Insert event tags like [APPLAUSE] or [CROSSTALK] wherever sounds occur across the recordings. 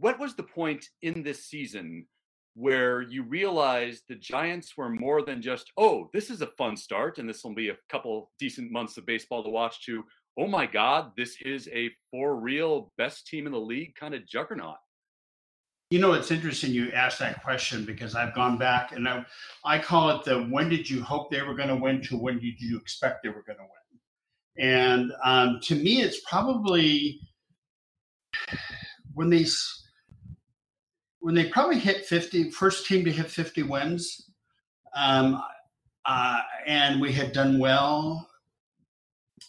what was the point in this season where you realized the Giants were more than just, oh, this is a fun start and this will be a couple decent months of baseball to watch to, oh my God, this is a for real best team in the league kind of juggernaut? You know, it's interesting you asked that question because I've gone back and I, I call it the when did you hope they were going to win to when did you expect they were going to win? And um, to me, it's probably [SIGHS] when they when they probably hit 50, first team to hit 50 wins. Um, uh, and we had done well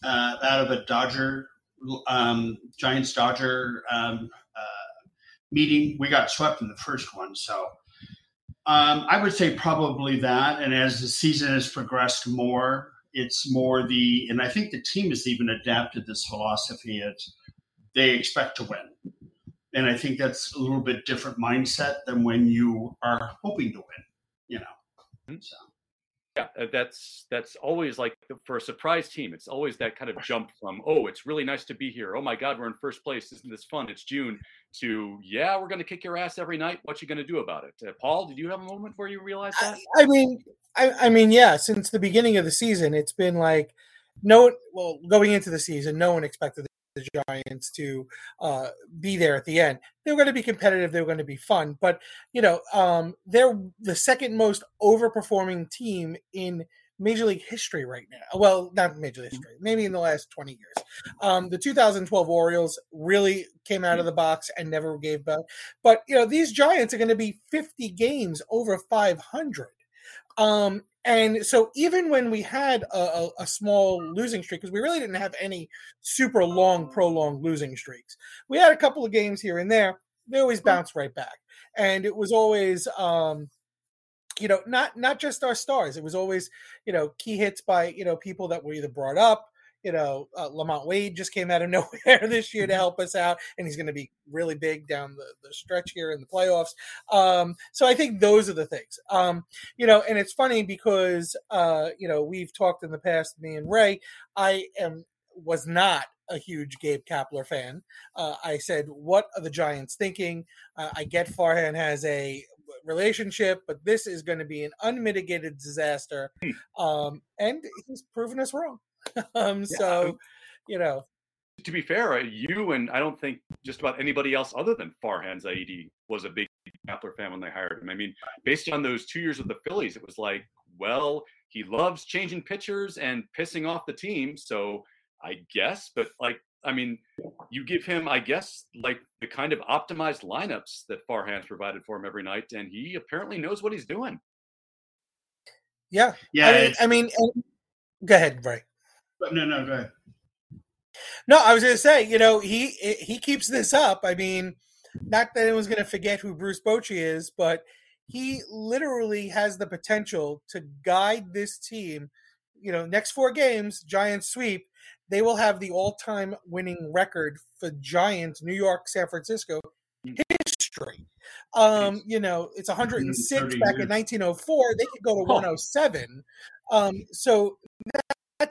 uh, out of a Dodger, um, Giants Dodger um, meeting. We got swept in the first one. So um, I would say probably that. And as the season has progressed more, it's more the, and I think the team has even adapted this philosophy. It's they expect to win. And I think that's a little bit different mindset than when you are hoping to win, you know. Mm-hmm. So. Yeah, uh, that's that's always like for a surprise team. It's always that kind of jump from oh, it's really nice to be here. Oh my God, we're in first place. Isn't this fun? It's June. To yeah, we're going to kick your ass every night. What you going to do about it? Uh, Paul, did you have a moment where you realized that? I, I mean, I, I mean, yeah. Since the beginning of the season, it's been like no. Well, going into the season, no one expected the Giants to uh, be there at the end. They were going to be competitive. They were going to be fun. But you know, um, they're the second most overperforming team in Major League history right now. Well, not Major League history, maybe in the last 20 years. Um, the 2012 Orioles really came out of the box and never gave back. But, you know, these Giants are going to be 50 games over 500. Um, and so even when we had a, a, a small losing streak, because we really didn't have any super long, prolonged losing streaks, we had a couple of games here and there. They always bounced right back, and it was always, um, you know, not not just our stars. It was always, you know, key hits by you know people that were either brought up you know, uh, LaMonte Wade just came out of [LAUGHS] nowhere this year to mm-hmm. help us out, and he's going to be really big down the, the stretch here in the playoffs. Um, so I think those are the things. Um, you know, and it's funny because uh, you know we've talked in the past, me and Ray. I am was not a huge Gabe Kapler fan. Uh, I said, "What are the Giants thinking?" Uh, I get Farhan has a relationship, but this is going to be an unmitigated disaster, hmm. um, and he's proven us wrong. [LAUGHS] um, yeah. so, you know. To be fair, uh, you and I don't think just about anybody else other than Farhan Zaidi was a big Kapler fan when they hired him. I mean, based on those two years with the Phillies, it was like, well, he loves changing pitchers and pissing off the team. So I guess, but like, I mean, you give him, I guess, like the kind of optimized lineups that Farhan's provided for him every night, and he apparently knows what he's doing. Yeah, yeah. I mean, I mean go ahead, Ray. But no, no, go ahead. No, I was going to say, you know, he he keeps this up. I mean, not that anyone's going to forget who Bruce Bochy is, but he literally has the potential to guide this team. You know, next four games, Giants sweep. They will have the all-time winning record for Giants, New York, San Francisco history. Um, you know, it's 106 back in 1904. They could go to 107. Um, so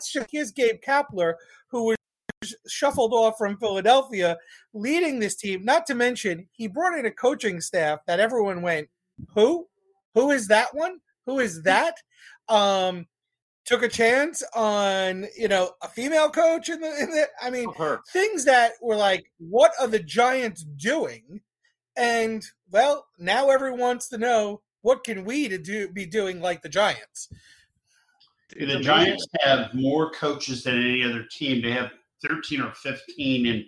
that's here's Gabe Kapler, who was shuffled off from Philadelphia, leading this team. Not to mention, he brought in a coaching staff that everyone went, "Who? Who is that one? Who is that?" Um, took a chance on you know a female coach in the, in the I mean things that were like, "What are the Giants doing?" And well, now everyone wants to know what can we to do be doing like the Giants the Giants have more coaches than any other team. They have 13 or 15, and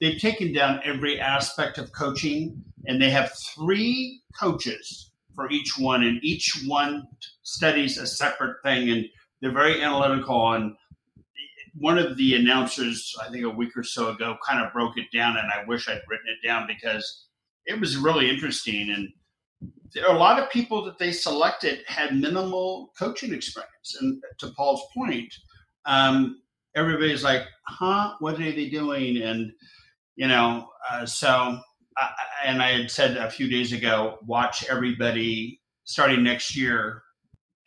they've taken down every aspect of coaching, and they have three coaches for each one, and each one studies a separate thing, and they're very analytical on. One of the announcers, I think a week or so ago, kind of broke it down, and I wish I'd written it down because it was really interesting. And a lot of people that they selected had minimal coaching experience. And to Paul's point, um, everybody's like, huh, what are they doing? And, you know, uh, so, I, and I had said a few days ago, watch everybody starting next year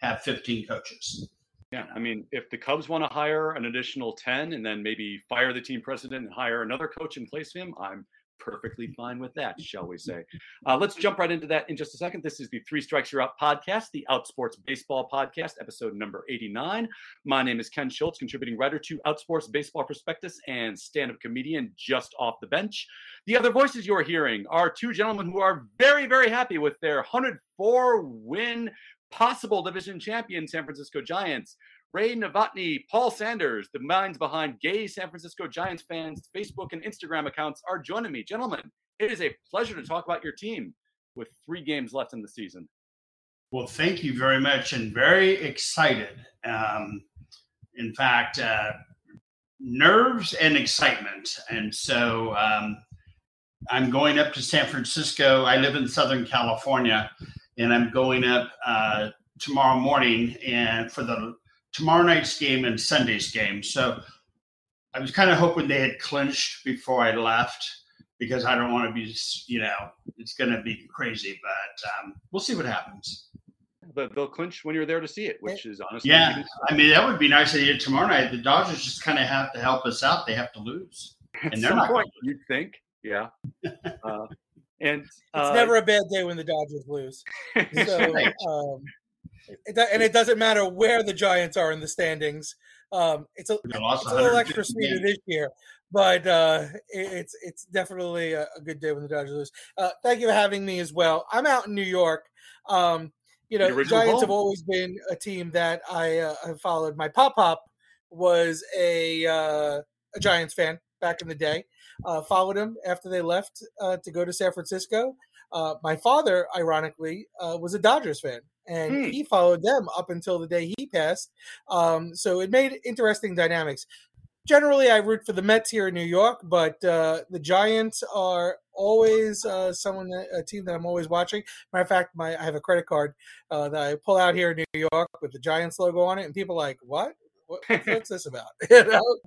have 15 coaches. Yeah, I mean, if the Cubs want to hire an additional 10 and then maybe fire the team president and hire another coach in place of him, I'm perfectly fine with that, shall we say. Uh, let's jump right into that in just a second. This is the Three Strikes You're Out podcast, the Outsports Baseball podcast, episode number 89. My name is Ken Schultz, contributing writer to Outsports Baseball Prospectus and stand up comedian just off the bench. The other voices you're hearing are two gentlemen who are very, very happy with their 104 win possible division champion San Francisco Giants. Ray Novotny, Paul Sanders, the minds behind gay San Francisco Giants fans' Facebook and Instagram accounts are joining me. Gentlemen, it is a pleasure to talk about your team with three games left in the season. Well, thank you very much and very excited. Um, in fact, uh, nerves and excitement. And so um, I'm going up to San Francisco. I live in Southern California, and I'm going up uh, tomorrow morning and for the tomorrow night's game and Sunday's game. So I was kind of hoping they had clinched before I left because I don't want to be, you know, it's going to be crazy, but um, we'll see what happens. But they'll clinch when you're there to see it, which is honestly. Yeah. I mean, that would be nice to hear tomorrow night. The Dodgers just kind of have to help us out. They have to lose. [LAUGHS] At and they're not point, you'd think. Yeah. [LAUGHS] Uh, and uh, it's never a bad day when the Dodgers lose. [LAUGHS] So, um, it, and it doesn't matter where the Giants are in the standings. Um, it's a, it's a little extra sweeter this year, but uh, it, it's it's definitely a, a, good day when the Dodgers lose. Uh, thank you for having me as well. I'm out in New York. Um, you know, the Giants home. have always been a team that I uh, have followed. My pop pop was a uh, a Giants fan back in the day. Uh, followed him after they left uh, to go to San Francisco. Uh, my father, ironically, uh, was a Dodgers fan, and hmm. he followed them up until the day he passed. Um, so it made interesting dynamics. Generally, I root for the Mets here in New York, but uh, the Giants are always uh, someone a team that I'm always watching. Matter of fact, my I have a credit card uh, that I pull out here in New York with the Giants logo on it, and people are like, "What? What, [LAUGHS] what's this about? [LAUGHS] you know?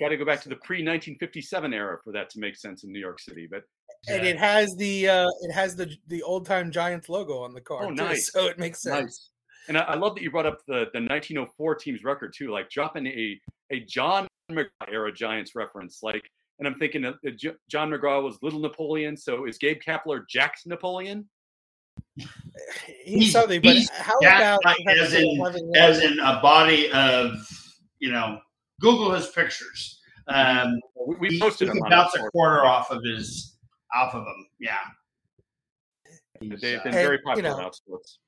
got to go back to the pre 1957 era for that to make sense in New York City. But and it has the uh, it has the the old time Giants logo on the car. Oh, nice! Too, so it makes sense. Nice. And I, I, love that you brought up the the 1904 team's record too, like dropping a a John McGraw era Giants reference, like. And I'm thinking that John McGraw was Little Napoleon. So is Gabe Kapler Jack Napoleon? He's something, but how about as in, as in a body of you know Google his pictures. Um, we, we posted he, about a quarter off of his off of him. Yeah. They've been and, very popular you know, sports.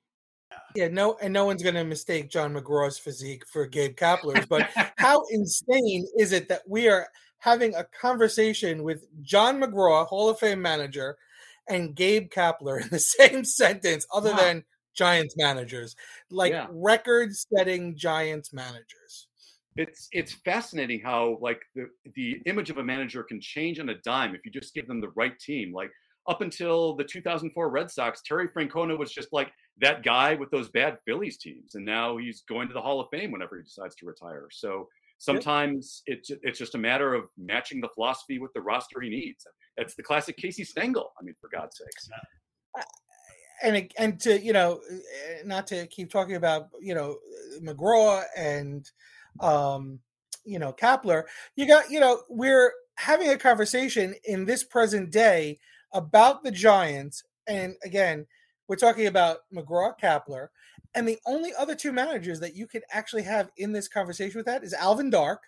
Yeah, no, and no one's going to mistake John McGraw's physique for Gabe Kapler's. But how [LAUGHS] insane is it that we are having a conversation with John McGraw, Hall of Fame manager, and Gabe Kapler in the [LAUGHS] same sentence, other wow. than Giants managers, like yeah. record-setting Giants managers it's it's fascinating how like the the image of a manager can change on a dime if you just give them the right team. Like up until the 2004 Red Sox, Terry Francona was just like that guy with those bad Phillies teams, and now he's going to the Hall of Fame whenever he decides to retire. So sometimes yep. it's it's just a matter of matching the philosophy with the roster he needs. It's the classic Casey Stengel. I mean, for God's sakes. And and to you know, eh, not to keep talking about you know McGraw and um, you know, Kapler, you got, you know, we're having a conversation in this present day about the Giants. And again, we're talking about McGraw Kapler. And the only other two managers that you could actually have in this conversation with that is Alvin Dark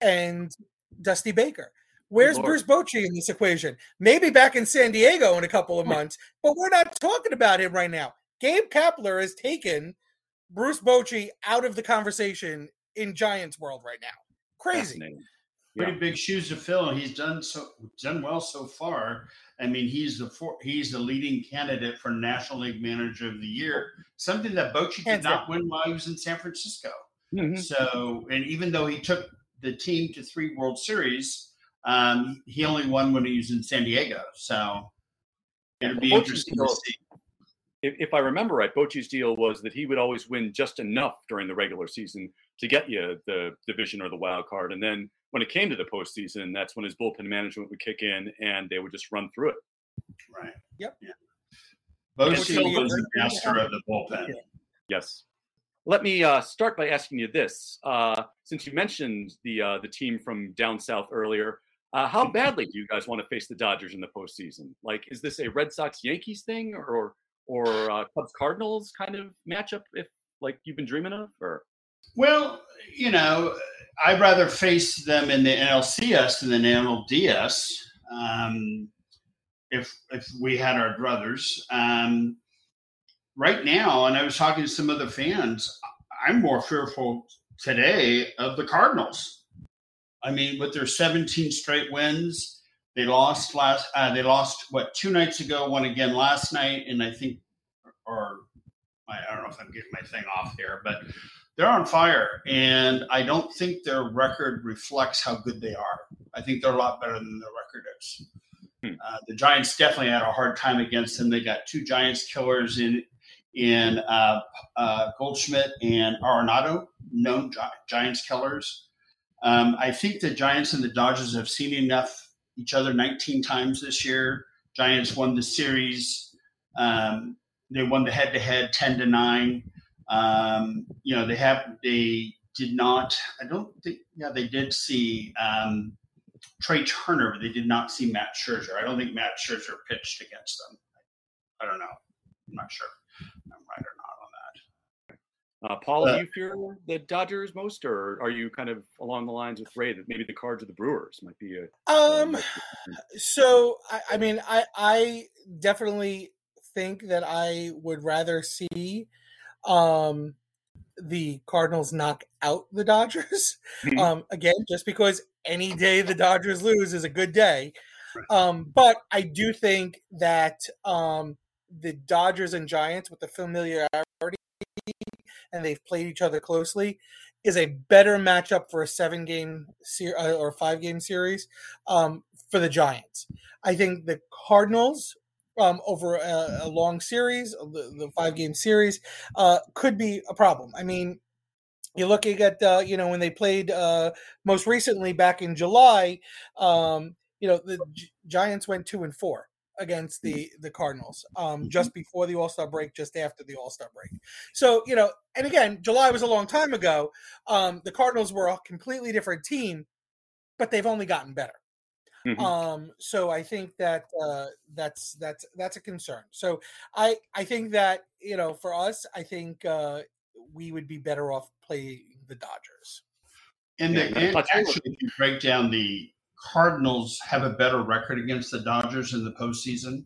and Dusty Baker. Where's Bruce Bochy in this equation? Maybe back in San Diego in a couple of months, but we're not talking about him right now. Gabe Kapler has taken Bruce Bochy out of the conversation in Giants world right now. Crazy. Pretty big shoes to fill, and he's done so done well so far. I mean, he's the for, he's the leading candidate for National League Manager of the Year, something that Bochy did not win while he was in San Francisco. Mm-hmm. So, and even though he took the team to three World Series, um, he only won when he was in San Diego. So, it'd be interesting to see if, if I remember right, Bochy's deal was that he would always win just enough during the regular season to get you the division or the wild card. And then when it came to the postseason, that's when his bullpen management would kick in and they would just run through it. Right. Yep. Yeah. Bochy was the master of the bullpen. Yes. Let me uh, start by asking you this: uh, since you mentioned the uh, the team from down south earlier, Uh, how badly do you guys want to face the Dodgers in the postseason? Like, is this a Red Sox Yankees thing, or or, uh, Cubs Cardinals kind of matchup? If like you've been dreaming of, or well, you know, I'd rather face them in the NLCS than the NLDS. Um, if if we had our brothers, um, right now, and I was talking to some other fans, I'm more fearful today of the Cardinals. I mean, with their 17 straight wins, they lost last. Uh, they lost what two nights ago, one again last night, and I think, or I don't know if I'm getting my thing off here, but they're on fire, and I don't think their record reflects how good they are. I think they're a lot better than their record is. Hmm. Uh, the Giants definitely had a hard time against them. They got two Giants killers in in uh, uh, Goldschmidt and Arenado, known Gi- Giants killers. Um, I think the Giants and the Dodgers have seen enough each other 19 times this year. Giants won the series. Um, they won the head-to-head 10 to nine. Um, you know they have they did not. I don't think. Yeah, they did see um, Trea Turner, but they did not see Matt Scherzer. I don't think Matt Scherzer pitched against them. I don't know. I'm not sure. I'm right or not on that. Uh, Paul, uh, do you fear the Dodgers most, or are you kind of along the lines with Ray that maybe the Cards or the Brewers might be a? Um. [SIGHS] So I, I mean, I I definitely think that I would rather see um the Cardinals knock out the Dodgers. Mm-hmm. Um, again, just because any day the Dodgers lose is a good day. Um, but I do think that um, the Dodgers and Giants, with the familiarity and they've played each other closely, is a better matchup for a seven game ser- uh, or five game series um, for the Giants. I think the Cardinals um, over a, a, long series, the, the five game series, uh, could be a problem. I mean, you're looking at uh, you know when they played uh, most recently back in July, um, you know the G- Giants went two and four against the the Cardinals um, mm-hmm. just before the All Star break, just after the All Star break. So you know, and again, July was a long time ago. Um, the Cardinals were a completely different team, but they've only gotten better. Mm-hmm. Um, so I think that uh, that's that's that's a concern. So I I think that you know for us, I think uh, we would be better off playing the Dodgers. And, the, and actually, if you break down the Cardinals have a better record against the Dodgers in the postseason.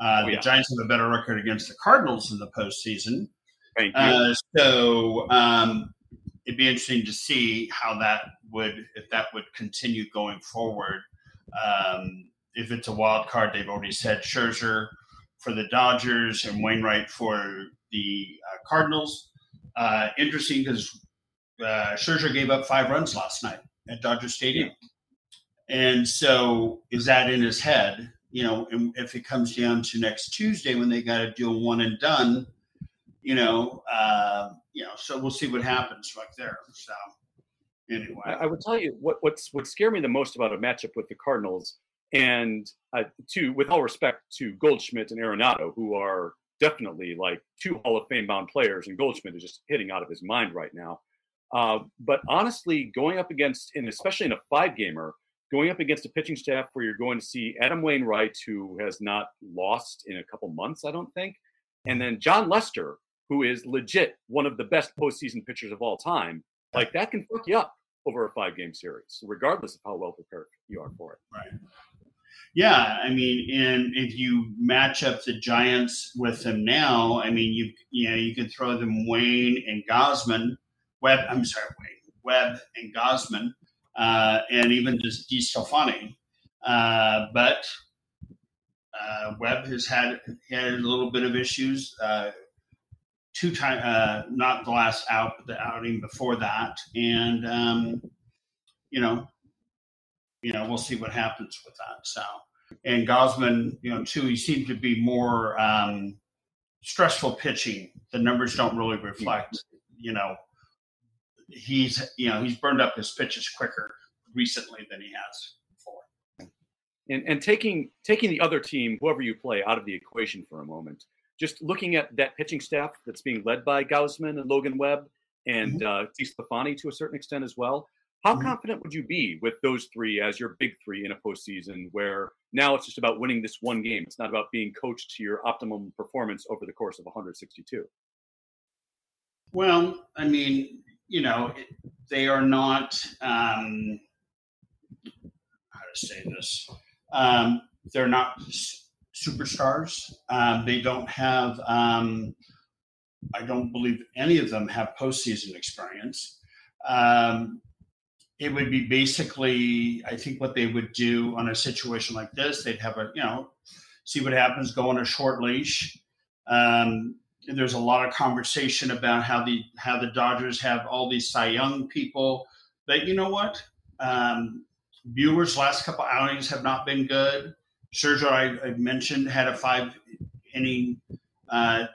Uh, oh, yeah. The Giants have a better record against the Cardinals in the postseason. Thank you. Uh, so um, it'd be interesting to see how that would, if that would continue going forward. Um, if it's a wild card, they've already said Scherzer for the Dodgers and Wainwright for the uh, Cardinals. Uh, interesting because uh, Scherzer gave up five runs last night at Dodger Stadium. And so, is that in his head? You know, and if it comes down to next Tuesday when they got to do a one and done, you know, uh, you know, so we'll see what happens right there. So, anyway, I would tell you what what's what scared me the most about a matchup with the Cardinals, and uh, to with all respect to Goldschmidt and Arenado, who are definitely like two Hall of Fame bound players, and Goldschmidt is just hitting out of his mind right now. Uh, but honestly, going up against, and especially in a five gamer, going up against a pitching staff where you're going to see Adam Wainwright, who has not lost in a couple months, I don't think, and then Jon Lester, who is legit one of the best postseason pitchers of all time. Like that can fuck you up over a five game series, regardless of how well prepared you are for it. Right. Yeah, I mean, and if you match up the Giants with them now, I mean, you you know you can throw them Wayne and Gausman, Webb. I'm sorry, Wayne Webb and Gausman, uh, and even just DeSclafani. Uh, but uh, Webb has had had a little bit of issues. Uh, two time, uh, not the last out, but the outing before that, and um, you know, you know, we'll see what happens with that. So, and Gausman, you know, too, he seemed to be more um, stressful pitching. The numbers don't really reflect, you know, he's you know he's burned up his pitches quicker recently than he has before. And and taking taking the other team, whoever you play, out of the equation for a moment, just looking at that pitching staff that's being led by Gausman and Logan Webb and mm-hmm. uh, to a certain extent as well. How mm-hmm. confident would you be with those three as your big three in a postseason where now it's just about winning this one game? It's not about being coached to your optimum performance over the course of 162. Well, I mean, you know, they are not, um, how to say this, um, they're not superstars. Um, they don't have, um, I don't believe any of them have postseason experience. Um, it would be basically, I think, what they would do on a situation like this. They'd have a, you know, see what happens, go on a short leash. Um, there's a lot of conversation about how the how the Dodgers have all these Cy Young people. But you know what? Um, Buehler's last couple outings have not been good. Sergio, I, I mentioned, had a five inning, uh,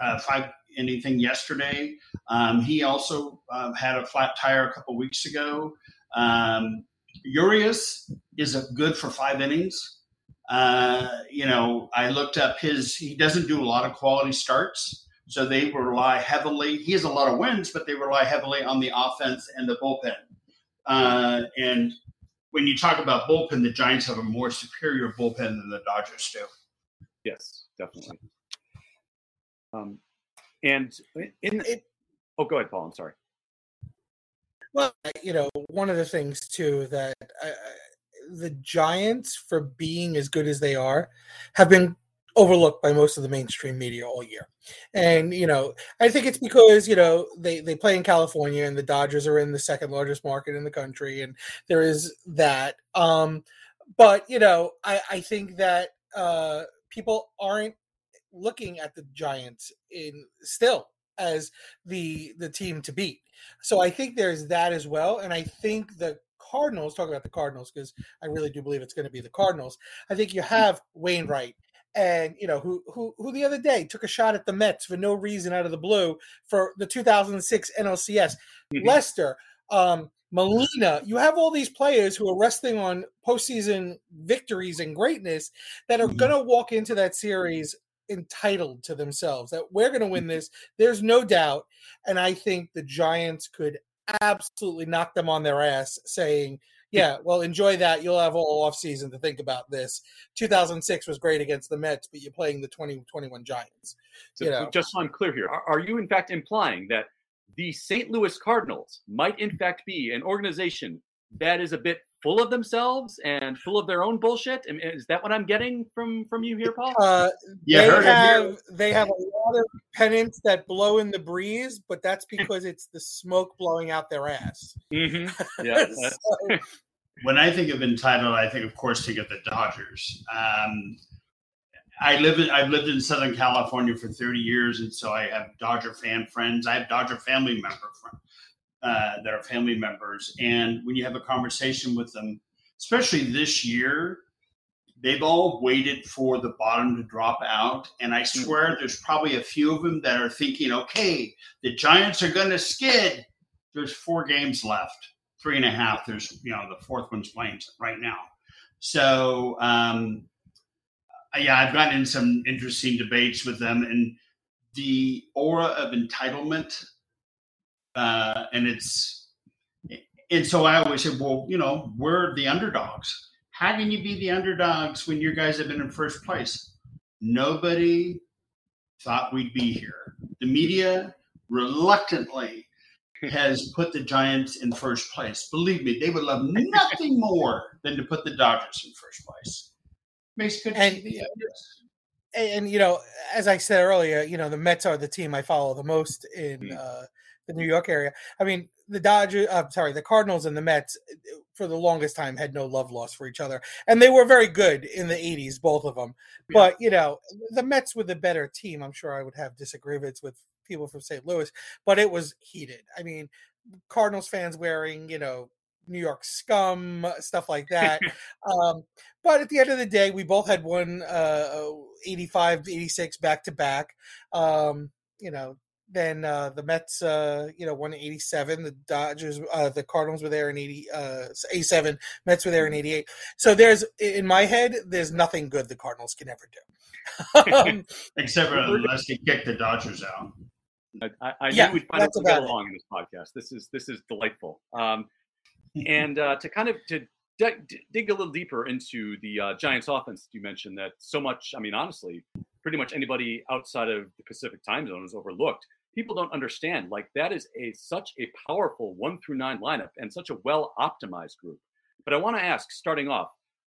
uh, five anything yesterday. Um, he also uh, had a flat tire a couple weeks ago. Um, Urias is good for five innings. Uh, you know, I looked up his. He doesn't do a lot of quality starts, so they rely heavily. He has a lot of wins, but they rely heavily on the offense and the bullpen. Uh, and when you talk about bullpen, the Giants have a more superior bullpen than the Dodgers do. Yes, definitely. Um, and in it, oh, go ahead, Paul. I'm sorry. Well, you know, one of the things too that uh, the Giants, for being as good as they are, have been overlooked by most of the mainstream media all year. And you know, I think it's because you know they they play in California and the Dodgers are in the second largest market in the country, and there is that. Um, but you know, I I think that uh, people aren't looking at the Giants in still as the the team to beat. So I think there's that as well, and I think the Cardinals. Talk about the Cardinals because I really do believe it's going to be the Cardinals. I think you have Wainwright and you know who who who the other day took a shot at the Mets for no reason out of the blue for the 2006 NLCS. Mm-hmm. Lester, um, Molina, you have all these players who are resting on postseason victories and greatness that are mm-hmm. going to walk into that series entitled to themselves that we're going to win this. There's no doubt. And I think the Giants could absolutely knock them on their ass saying, yeah, well, enjoy that. You'll have all off season to think about this. 2006 was great against the Mets, but you're playing the 2021 Giants. So, you know. Just so I'm clear here, are, are you in fact implying that the St. Louis Cardinals might in fact be an organization that is a bit full of themselves and full of their own bullshit? Is that what I'm getting from from you here, Paul? Uh, yeah, they have they have a lot of pennants that blow in the breeze, but that's because it's the smoke blowing out their ass. Mm-hmm. [LAUGHS] Yeah. so, when I think of entitled, I think, of course, think of the Dodgers. Um, I live in I've lived in Southern California for 30 years, and so I have Dodger fan friends. I have Dodger family member friends uh, that are family members. And when you have a conversation with them, especially this year, they've all waited for the bottom to drop out. And I mm. swear there's probably a few of them that are thinking, okay, the Giants are going to skid. There's four games left, three and a half. There's, you know, the fourth one's playing right now. So, um, yeah, I've gotten in some interesting debates with them. And the aura of entitlement uh, and it's and so I always said, well, you know, we're the underdogs. How can you be the underdogs when your guys have been in first place? Nobody thought we'd be here. The media reluctantly has put the Giants in first place. Believe me, they would love nothing more than to put the Dodgers in first place. Makes good and, TV. And, and you know, as I said earlier, you know, the Mets are the team I follow the most in mm. uh, the New York area. I mean, the Dodgers, uh, sorry, the Cardinals and the Mets uh, for the longest time had no love lost for each other. And they were very good in the 80s, both of them. Yeah. But, you know, the Mets were the better team. I'm sure I would have disagreements with people from St. Louis, but it was heated. I mean, Cardinals fans wearing, you know, New York scum, stuff like that. [LAUGHS] um, but at the end of the day, we both had won uh, 85, 86 back to back. Um, you know, then uh, the Mets, uh, you know, won '87. The Dodgers, uh, the Cardinals were there in '80, uh, '87. Mets were there in '88. Mm-hmm. So there's, in my head, there's nothing good the Cardinals can ever do, [LAUGHS] um, [LAUGHS] except for unless they kick the Dodgers out. I, I, I yeah, knew we'd find out get along in this podcast. This is this is delightful. Um, and uh, to kind of to d- dig a little deeper into the uh, Giants offense, you mentioned that so much. I mean, honestly, pretty much anybody outside of the Pacific time zone is overlooked. People don't understand like that is a such a powerful one through nine lineup and such a well optimized group. But I want to ask, starting off,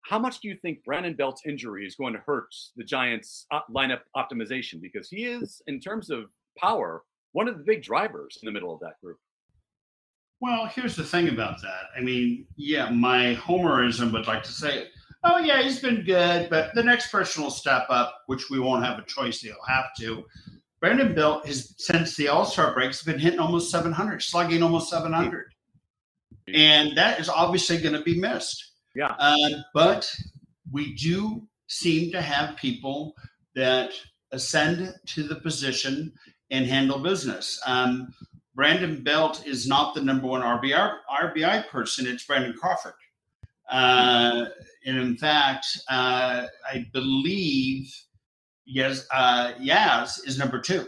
how much do you think Brandon Belt's injury is going to hurt the Giants' lineup optimization? Because he is, in terms of power, one of the big drivers in the middle of that group. Well, here's the thing about that. I mean, yeah, my homerism would like to say, oh, yeah, he's been good, but the next person will step up, which we won't have a choice. They'll have to. Brandon Belt has, since the All Star breaks, been hitting almost 700, slugging almost 700. And that is obviously going to be missed. Yeah. Uh, but we do seem to have people that ascend to the position and handle business. Um, Brandon Belt is not the number one RBI, RBI person, it's Brandon Crawford. Uh, and in fact, uh, I believe yes, uh, Yaz is number two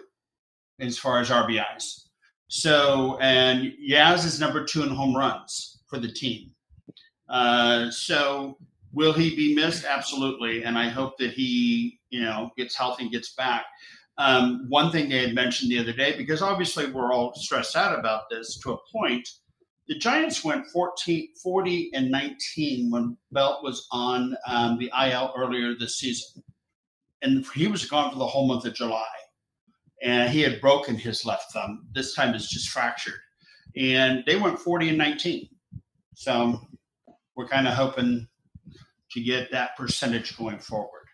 as far as RBIs. So, and Yaz is number two in home runs for the team. Uh, so, will he be missed? Absolutely. And I hope that he, you know, gets healthy and gets back. Um, one thing they had mentioned the other day, because obviously we're all stressed out about this to a point, the Giants went 14, 40 and 19 when Belt was on um, the IL earlier this season. And he was gone for the whole month of July. And he had broken his left thumb. This time it's just fractured. And they went 40 and 19. So we're kind of hoping to get that percentage going forward.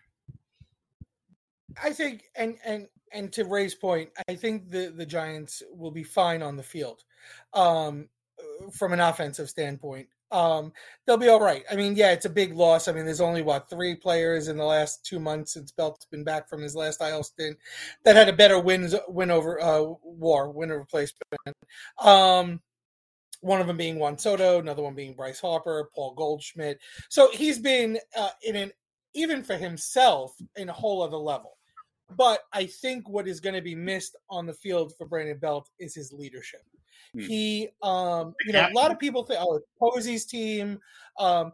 I think, and and and to Ray's point, I think the the Giants will be fine on the field, um, from an offensive standpoint. Um, they'll be all right. I mean, yeah, it's a big loss. I mean, there's only what three players in the last two months since Belt's been back from his last IL stint that had a better wins win over uh, WAR win over replacement. Um, one of them being Juan Soto, another one being Bryce Harper, Paul Goldschmidt. So he's been uh, in an even for himself in a whole other level. But I think what is going to be missed on the field for Brandon Belt is his leadership. Hmm. He, um, you know, a lot of people think, oh, it's Posey's team, um,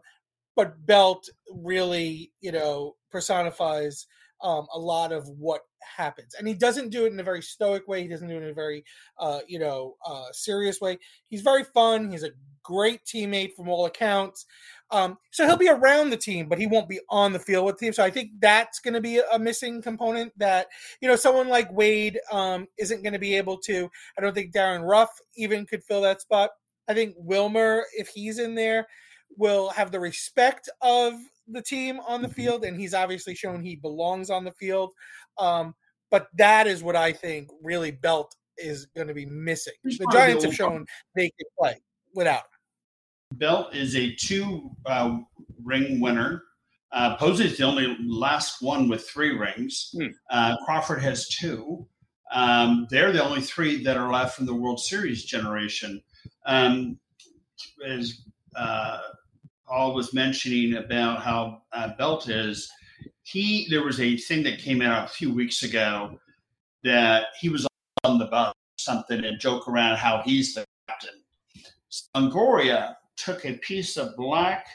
but Belt really, you know, personifies um, a lot of what happens, and he doesn't do it in a very stoic way. He doesn't do it in a very, uh, you know, uh, serious way. He's very fun. He's a great teammate from all accounts. Um, so he'll be around the team, but he won't be on the field with the team. So I think that's going to be a missing component that, you know, someone like Wade um, isn't going to be able to. I don't think Darin Ruf even could fill that spot. I think Wilmer, if he's in there, will have the respect of the team on the mm-hmm. field, and he's obviously shown he belongs on the field. Um, but that is what I think really Belt is going to be missing. the Giants have shown they can play without. Belt is a two uh, ring winner. Uh, Posey is the only last one with three rings. Hmm. Uh, Crawford has two. Um, they're the only three that are left from the World Series generation. Um, as uh, Paul was mentioning about how uh, Belt is, he there was a thing that came out a few weeks ago that he was on the bus something and joke around how he's the captain. Longoria took a piece of black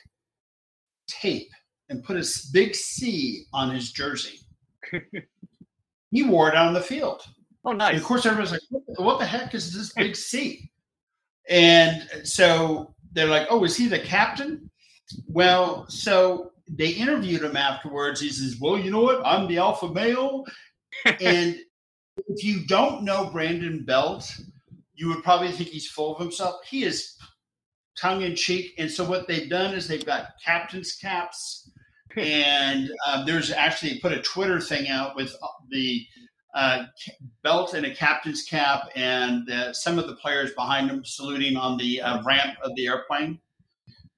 tape and put a big C on his jersey. [LAUGHS] he wore it on the field. Oh, nice. And of course, everyone's like, what the, what the heck is this big C? And so they're like, oh, is he the captain? Well, so they interviewed him afterwards. He says, well, you know what? I'm the alpha male. [LAUGHS] and if you don't know Brandon Belt, you would probably think he's full of himself. He is tongue in cheek. And so what they've done is they've got captain's caps, and uh, there's actually put a Twitter thing out with the uh, belt and a captain's cap, and uh, some of the players behind him saluting on the uh, ramp of the airplane.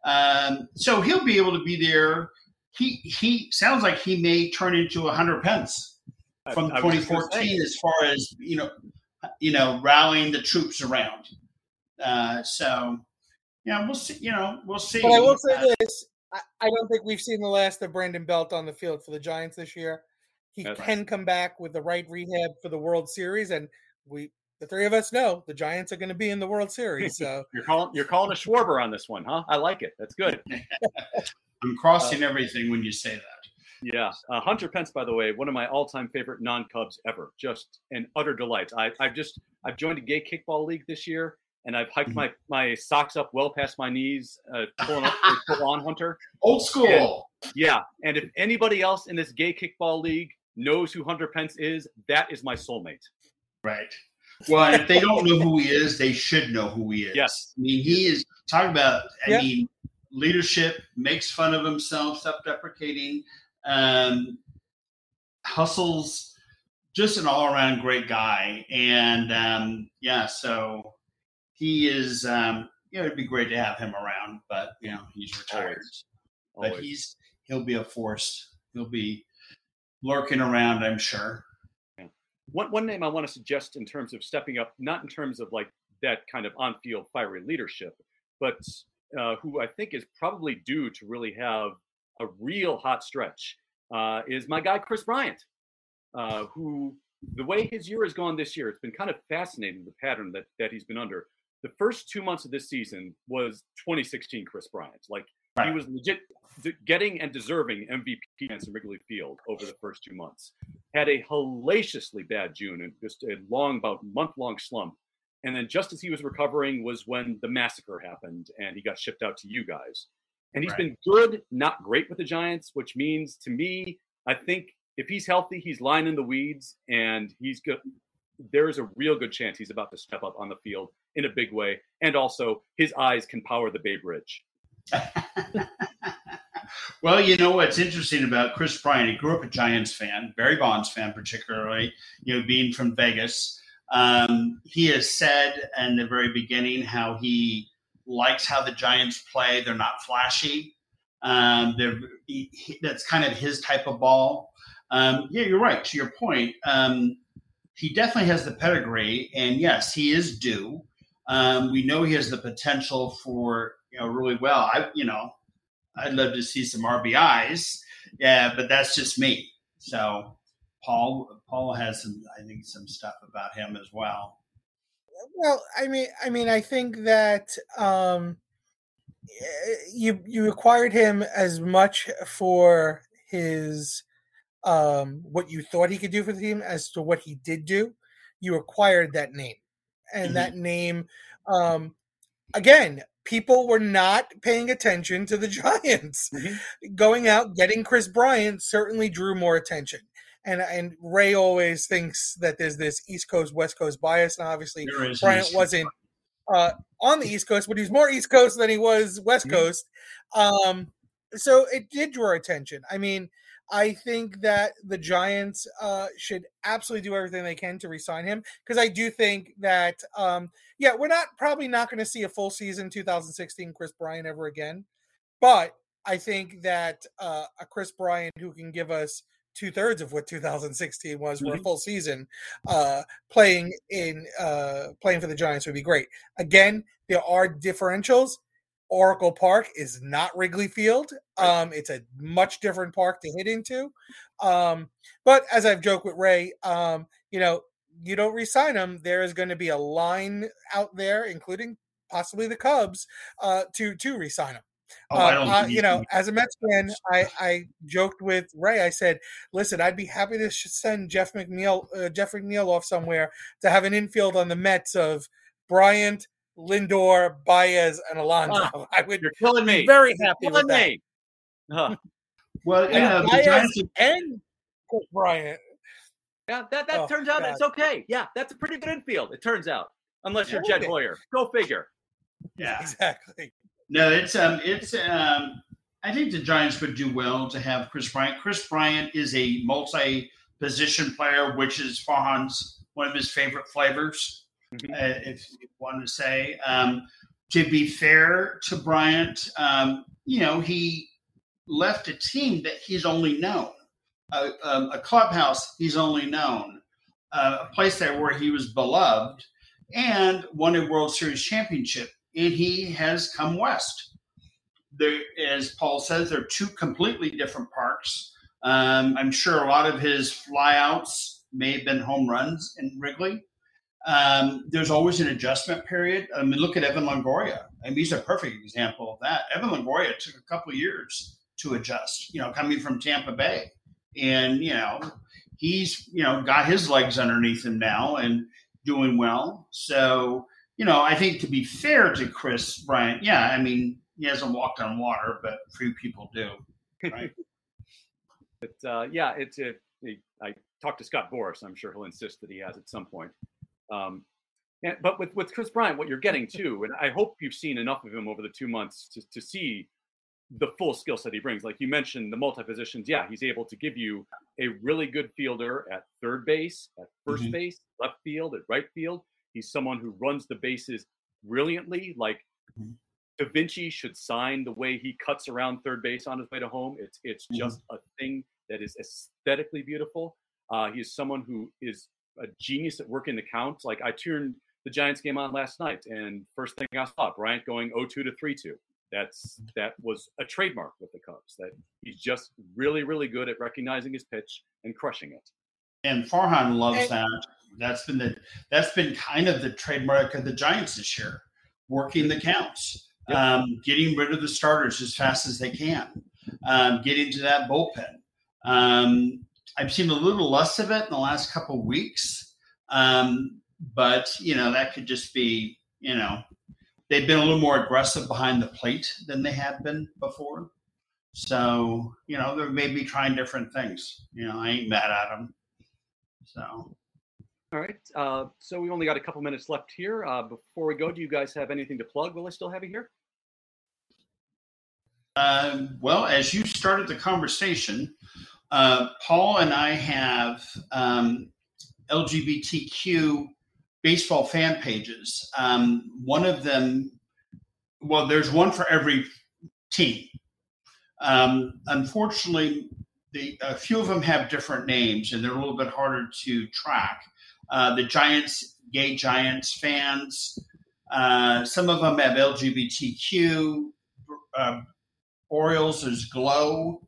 Um, so he'll be able to be there. He he sounds like he may turn into a Hunter Pence from I, I 2014 as far as you know, you know, rallying the troops around. Uh, so yeah, we'll see. You know, we'll see. But I will say this: I, I, don't think we've seen the last of Brandon Belt on the field for the Giants this year. He That's can right. come back with the right rehab for the World Series, and we the three of us know the Giants are going to be in the World Series. [LAUGHS] So you're calling you're calling a Schwarber on this one, huh? I like it. That's good. [LAUGHS] [LAUGHS] I'm crossing uh, everything when you say that. Yeah, uh, Hunter Pence, by the way, one of my all-time favorite non-Cubs ever. Just an utter delight. I, I've just I've joined a gay kickball league this year, and I've hiked mm-hmm. my my socks up well past my knees, uh, pulling up [LAUGHS] full on Hunter. Old school. And, yeah, and if anybody else in this gay kickball league knows who Hunter Pence is, that is my soulmate. Right. Well, if they don't know who he is, they should know who he is. Yes. I mean, he is talking about. I yep. mean, leadership makes fun of himself, self-deprecating, um, hustles, just an all-around great guy, and um, yeah, so he is. Um, you know, it'd be great to have him around, but you know, he's retired. Always. Always. But he's he'll be a force. He'll be lurking around, I'm sure. Yeah. One one name I want to suggest in terms of stepping up, not in terms of like that kind of on-field fiery leadership, but uh, who I think is probably due to really have a real hot stretch, uh, is my guy Kris Bryant, uh, who the way his year has gone this year, it's been kind of fascinating the pattern that that he's been under. The first two months of this season was 2016 Kris Bryant. Like right. he was legit getting and deserving MVP chance in Wrigley Field over the first two months. Had a hellaciously bad June and just a long, about month long slump. And then just as he was recovering was when the massacre happened and he got shipped out to you guys. And he's right. been good, not great with the Giants, which means to me, I think if he's healthy, he's lying in the weeds and he's good. There is a real good chance he's about to step up on the field in a big way. And also, his eyes can power the Bay Bridge. [LAUGHS] well, you know what's interesting about Kris Bryant? He grew up a Giants fan, Barry Bonds fan, particularly. You know, being from Vegas, um, he has said in the very beginning how he likes how the Giants play. They're not flashy. Um, they're he, he, that's kind of his type of ball. Um, yeah, you're right. To your point, um, he definitely has the pedigree, and yes, he is due. Um, we know he has the potential for you know really well. I you know I'd love to see some RBIs. Yeah, but that's just me. So Paul Paul has some I think some stuff about him as well. Well, I mean I mean I think that um you you acquired him as much for his um what you thought he could do for the team as to what he did do. You acquired that name. And mm-hmm. that name um again, people were not paying attention to the [LAUGHS] Giants. Mm-hmm. Going out, getting Kris Bryant certainly drew more attention. And and Ray always thinks that there's this East Coast West Coast bias, and obviously Bryant wasn't uh, on the East Coast, but he's more East Coast than he was West mm-hmm. Coast. Um, so it did draw attention. I mean, I think that the Giants uh, should absolutely do everything they can to resign him because I do think that, um, yeah, we're not probably not going to see a full season 2016 Kris Bryant ever again, but I think that uh, a Kris Bryant who can give us two thirds of what 2016 was for mm-hmm. a full season, uh, playing in uh, playing for the Giants would be great. Again, there are differentials. Oracle Park is not Wrigley Field. Um, it's a much different park to hit into. Um, but as I've joked with Ray, um, you know, you don't resign him, there is going to be a line out there, including possibly the Cubs, uh, to to resign him. Oh, uh, uh, you know, as a Mets fan, [LAUGHS] I, I joked with Ray. I said, "Listen, I'd be happy to send Jeff McNeil, uh, Jeff McNeil off somewhere to have an infield on the Mets of Bryant, Lindor, Baez, and Alonso. Oh, [LAUGHS] I would. You're killing me. Very happy with that. Me. Huh. [LAUGHS] Well, yeah, Baez Giants... and Bryant. Yeah, that that oh, turns out God. it's okay. Yeah, that's a pretty good infield. It turns out, unless you're Jed Hoyer. Go figure. Yeah, [LAUGHS] exactly. No, it's um, it's um, I think the Giants would do well to have Kris Bryant. Kris Bryant is a multi-position player, which is Farhan's one of his favorite flavors mm-hmm. uh, if you want to say. Um, to be fair to Bryant, um, you know, he left a team that he's only known, a, um, a clubhouse he's only known, uh, a place there where he was beloved, and won a World Series championship. And he has come west. There, as Paul says, they're two completely different parks. Um, I'm sure a lot of his flyouts may have been home runs in Wrigley. Um, there's always an adjustment period. I mean, look at Evan Longoria. I mean, he's a perfect example of that. Evan Longoria took a couple of years to adjust, you know, coming from Tampa Bay. And, you know, he's, you know, got his legs underneath him now and doing well. So, you know, I think to be fair to Kris Bryant, yeah, I mean, he hasn't walked on water, but few people do, right? [LAUGHS] but uh, yeah, it's a. I talked to Scott Boras. I'm sure he'll insist that he has at some point. Um, and, but with, with Kris Bryant, what you're getting to, and I hope you've seen enough of him over the two months to, to see the full skill set he brings. Like you mentioned, the multi positions. Yeah, he's able to give you a really good fielder at third base, at 1st mm-hmm. base, left field, at right field. He's someone who runs the bases brilliantly. Like mm-hmm. Da Vinci should sign the way he cuts around third base on his way to home. It's it's mm-hmm. just a thing that is aesthetically beautiful. Uh, he is someone who is a genius at working the count. Like I turned the Giants game on last night, and first thing I saw Bryant going 0-2 to 3-2. That's that was a trademark with the Cubs. That he's just really, really good at recognizing his pitch and crushing it. And Farhan loves and, that. That's been the that's been kind of the trademark of the Giants this year, working the counts, yep. um, getting rid of the starters as fast as they can, um, getting to that bullpen. Um, I've seen a little less of it in the last couple of weeks, um, but you know that could just be you know they've been a little more aggressive behind the plate than they had been before. So you know they're maybe trying different things. You know I ain't mad at them. So. All right. Uh, so we only got a couple minutes left here. Uh, before we go, do you guys have anything to plug? Will I still have you here? Um, well, as you started the conversation, uh, Paul and I have um, LGBTQ baseball fan pages. Um, one of them, well, there's one for every team. Um, unfortunately, the, a few of them have different names and they're a little bit harder to track. Uh, the Giants, gay Giants fans, uh, some of them have LGBTQ. Uh, Orioles, there's Glow.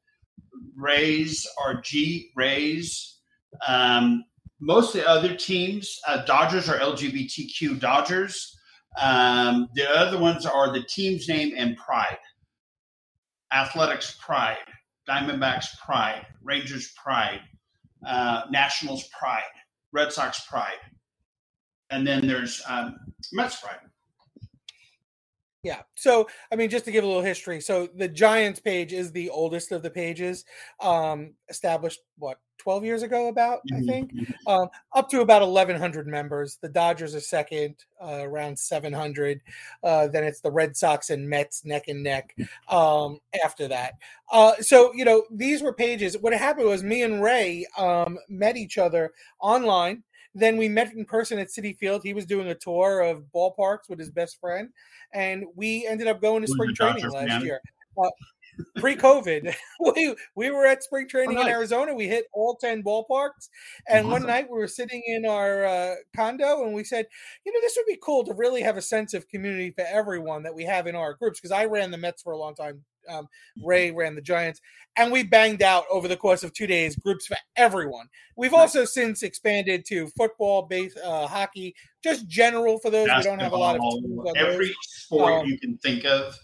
Rays are G Rays. Um, most of the other teams, uh, Dodgers are LGBTQ Dodgers. Um, the other ones are the team's name and pride. Athletics Pride, Diamondbacks Pride, Rangers Pride, uh, Nationals Pride, Red Sox Pride, and then there's um, Mets Pride. Yeah. So, I mean, just to give a little history. So, the Giants page is the oldest of the pages, um, established, what, 12 years ago, about, mm-hmm. I think, mm-hmm. um, up to about 1,100 members. The Dodgers are second, uh, around 700. Uh, then it's the Red Sox and Mets neck and neck um, after that. Uh, so, you know, these were pages. What happened was me and Ray um, met each other online then we met in person at Citi Field. He was doing a tour of ballparks with his best friend, and we ended up going to spring training last year. Uh, pre-COVID, [LAUGHS] we we were at spring training oh, nice. in Arizona. We hit all ten ballparks, and awesome. one night we were sitting in our uh, condo, and we said, you know, this would be cool to really have a sense of community for everyone that we have in our groups. Because I ran the Mets for a long time um, mm-hmm. Ray ran the Giants, and we banged out over the course of two days groups for everyone. We've also since expanded to football, base, uh, hockey, just general for those who don't have a lot of every sport um, you can think of.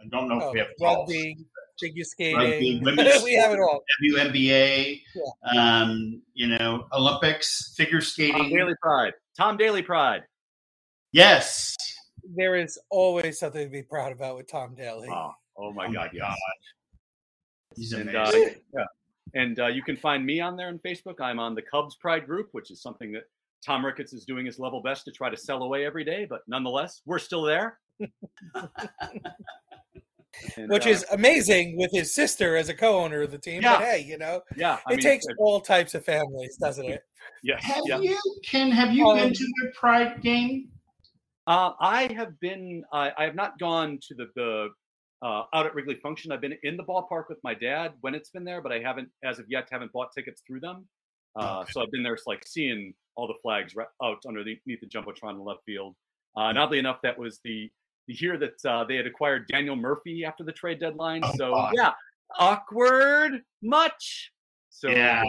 I don't know if we oh, have rugby, figure [LAUGHS] skating. Rugby, [LAUGHS] we have it all. WNBA, yeah. um, you know, Olympics, figure skating. Tom Daley Pride. Tom Daley Pride. Yes. There is always something to be proud about with Tom Daley. Oh. Oh my oh God, yes. God. He's and, amazing. Uh, [LAUGHS] yeah. And uh, you can find me on there on Facebook. I'm on the Cubs Pride group, which is something that Tom Ricketts is doing his level best to try to sell away every day. But nonetheless, we're still there. [LAUGHS] And, Which uh, is amazing with his sister as a co-owner of the team. Yeah. But hey, you know, yeah, I it mean, takes all types of families, doesn't it? Yes. Have yeah. you, Ken? Have you um, been to the Pride game? Uh, I have been. I have not gone to the the uh, out at Wrigley Function. I've been in the ballpark with my dad when it's been there, but I haven't, as of yet, haven't bought tickets through them. Uh, okay. So I've been there, like seeing all the flags out underneath the jumbotron in left field. Uh, and oddly enough, that was the the year that uh, they had acquired Daniel Murphy after the trade deadline. Oh, so God. yeah, awkward much. So yeah,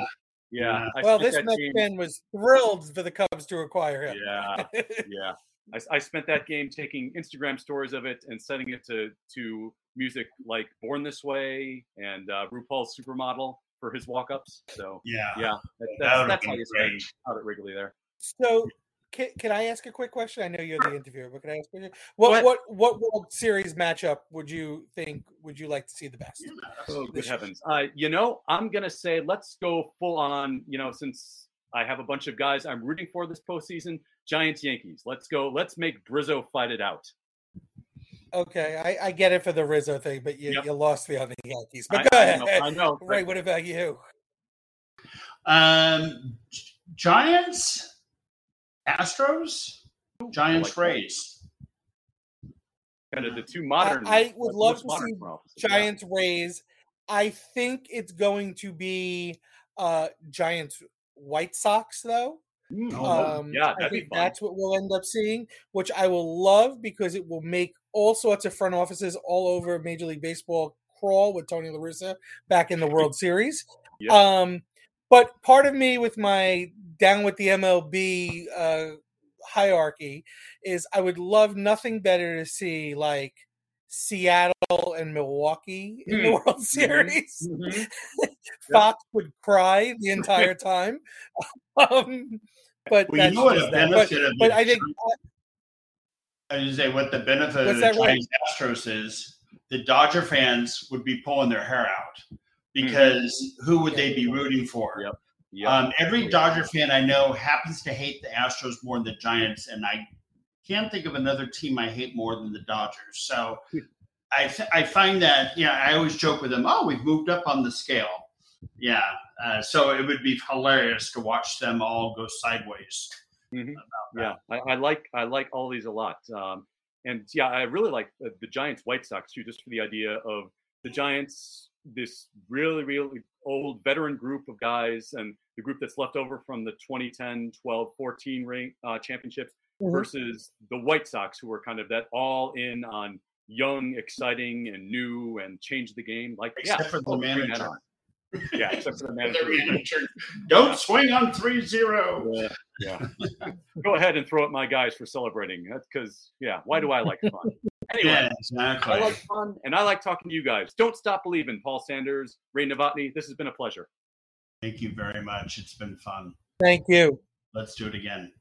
Yeah. I well, this that Mets game- fan was thrilled for the Cubs to acquire him. Yeah. yeah. I spent that game taking Instagram stories of it and sending it to to music like "Born This Way" and uh, RuPaul's "Supermodel" for his walk-ups. So Yeah. yeah, that, That that's, would've that's how been you spend great. out at Wrigley there. So, can, can I ask a quick question? I know you're the interviewer, but can I ask a question? What what what World Series matchup would you think would you like to see the best? Oh, good heavens! Uh, you know, I'm gonna say let's go full on. You know, since I have a bunch of guys I'm rooting for this postseason, Giants Yankees. Let's go. Let's make Bryzzo fight it out. Okay, I, I get it for the Rizzo thing, but you, Yep. you lost me on the Yankees. But I, go I ahead. know, I know. [LAUGHS] Ray, what about you? Um, Giants, Astros, Giants, like. Rays. kind of the two modern. I would the love to see front offices, yeah. Giants Rays. I think it's going to be uh Giants White Sox though. Mm, Oh, Um, yeah, I that'd be think fun. that's what we'll end up seeing, which I will love because it will make all sorts of front offices all over Major League Baseball crawl with Tony La Russa back in the [LAUGHS] World Series. Yep. Um, but part of me with my down with the MLB uh, hierarchy is I would love nothing better to see like Seattle and Milwaukee in the Mm. World Series. [LAUGHS] Mhm. Fox would cry the [LAUGHS] entire time. um, but Well, you that's know what a benefit But, of but I think I was say what the benefit What's of the Ray? Giants Astros is. The Dodger fans would be pulling their hair out Mm-hmm. because who would they be rooting for? Yep. Yeah. Um, every Dodger fan I know happens to hate the Astros more than the Giants, and I can't think of another team I hate more than the Dodgers. So I th- I find that yeah, I always joke with them. Oh, we've moved up on the scale. Yeah, uh, so it would be hilarious to watch them all go sideways. Mhm. Yeah, I, I like I like all these a lot, um, and yeah, I really like the, the Giants White Sox too, just for the idea of the Giants, this really really old veteran group of guys, and the group that's left over from the 2010, 12, 14 ring uh, championships Mhm. versus the White Sox, who were kind of that all in on young, exciting, and new, and change the game. Like Except yeah, for the totally bring that manager. On. Yeah, except for the manager. manager, Don't swing on 3-0. Yeah, yeah. [LAUGHS] Go ahead and throw at my guys for celebrating. That's because, yeah, why do I like fun? Anyway, Yeah, exactly. I like fun and I like talking to you guys. Don't stop believing. Paul Sanders, Ray Novotny, this has been a pleasure. Thank you very much. It's been fun. thank you. Let's do it again.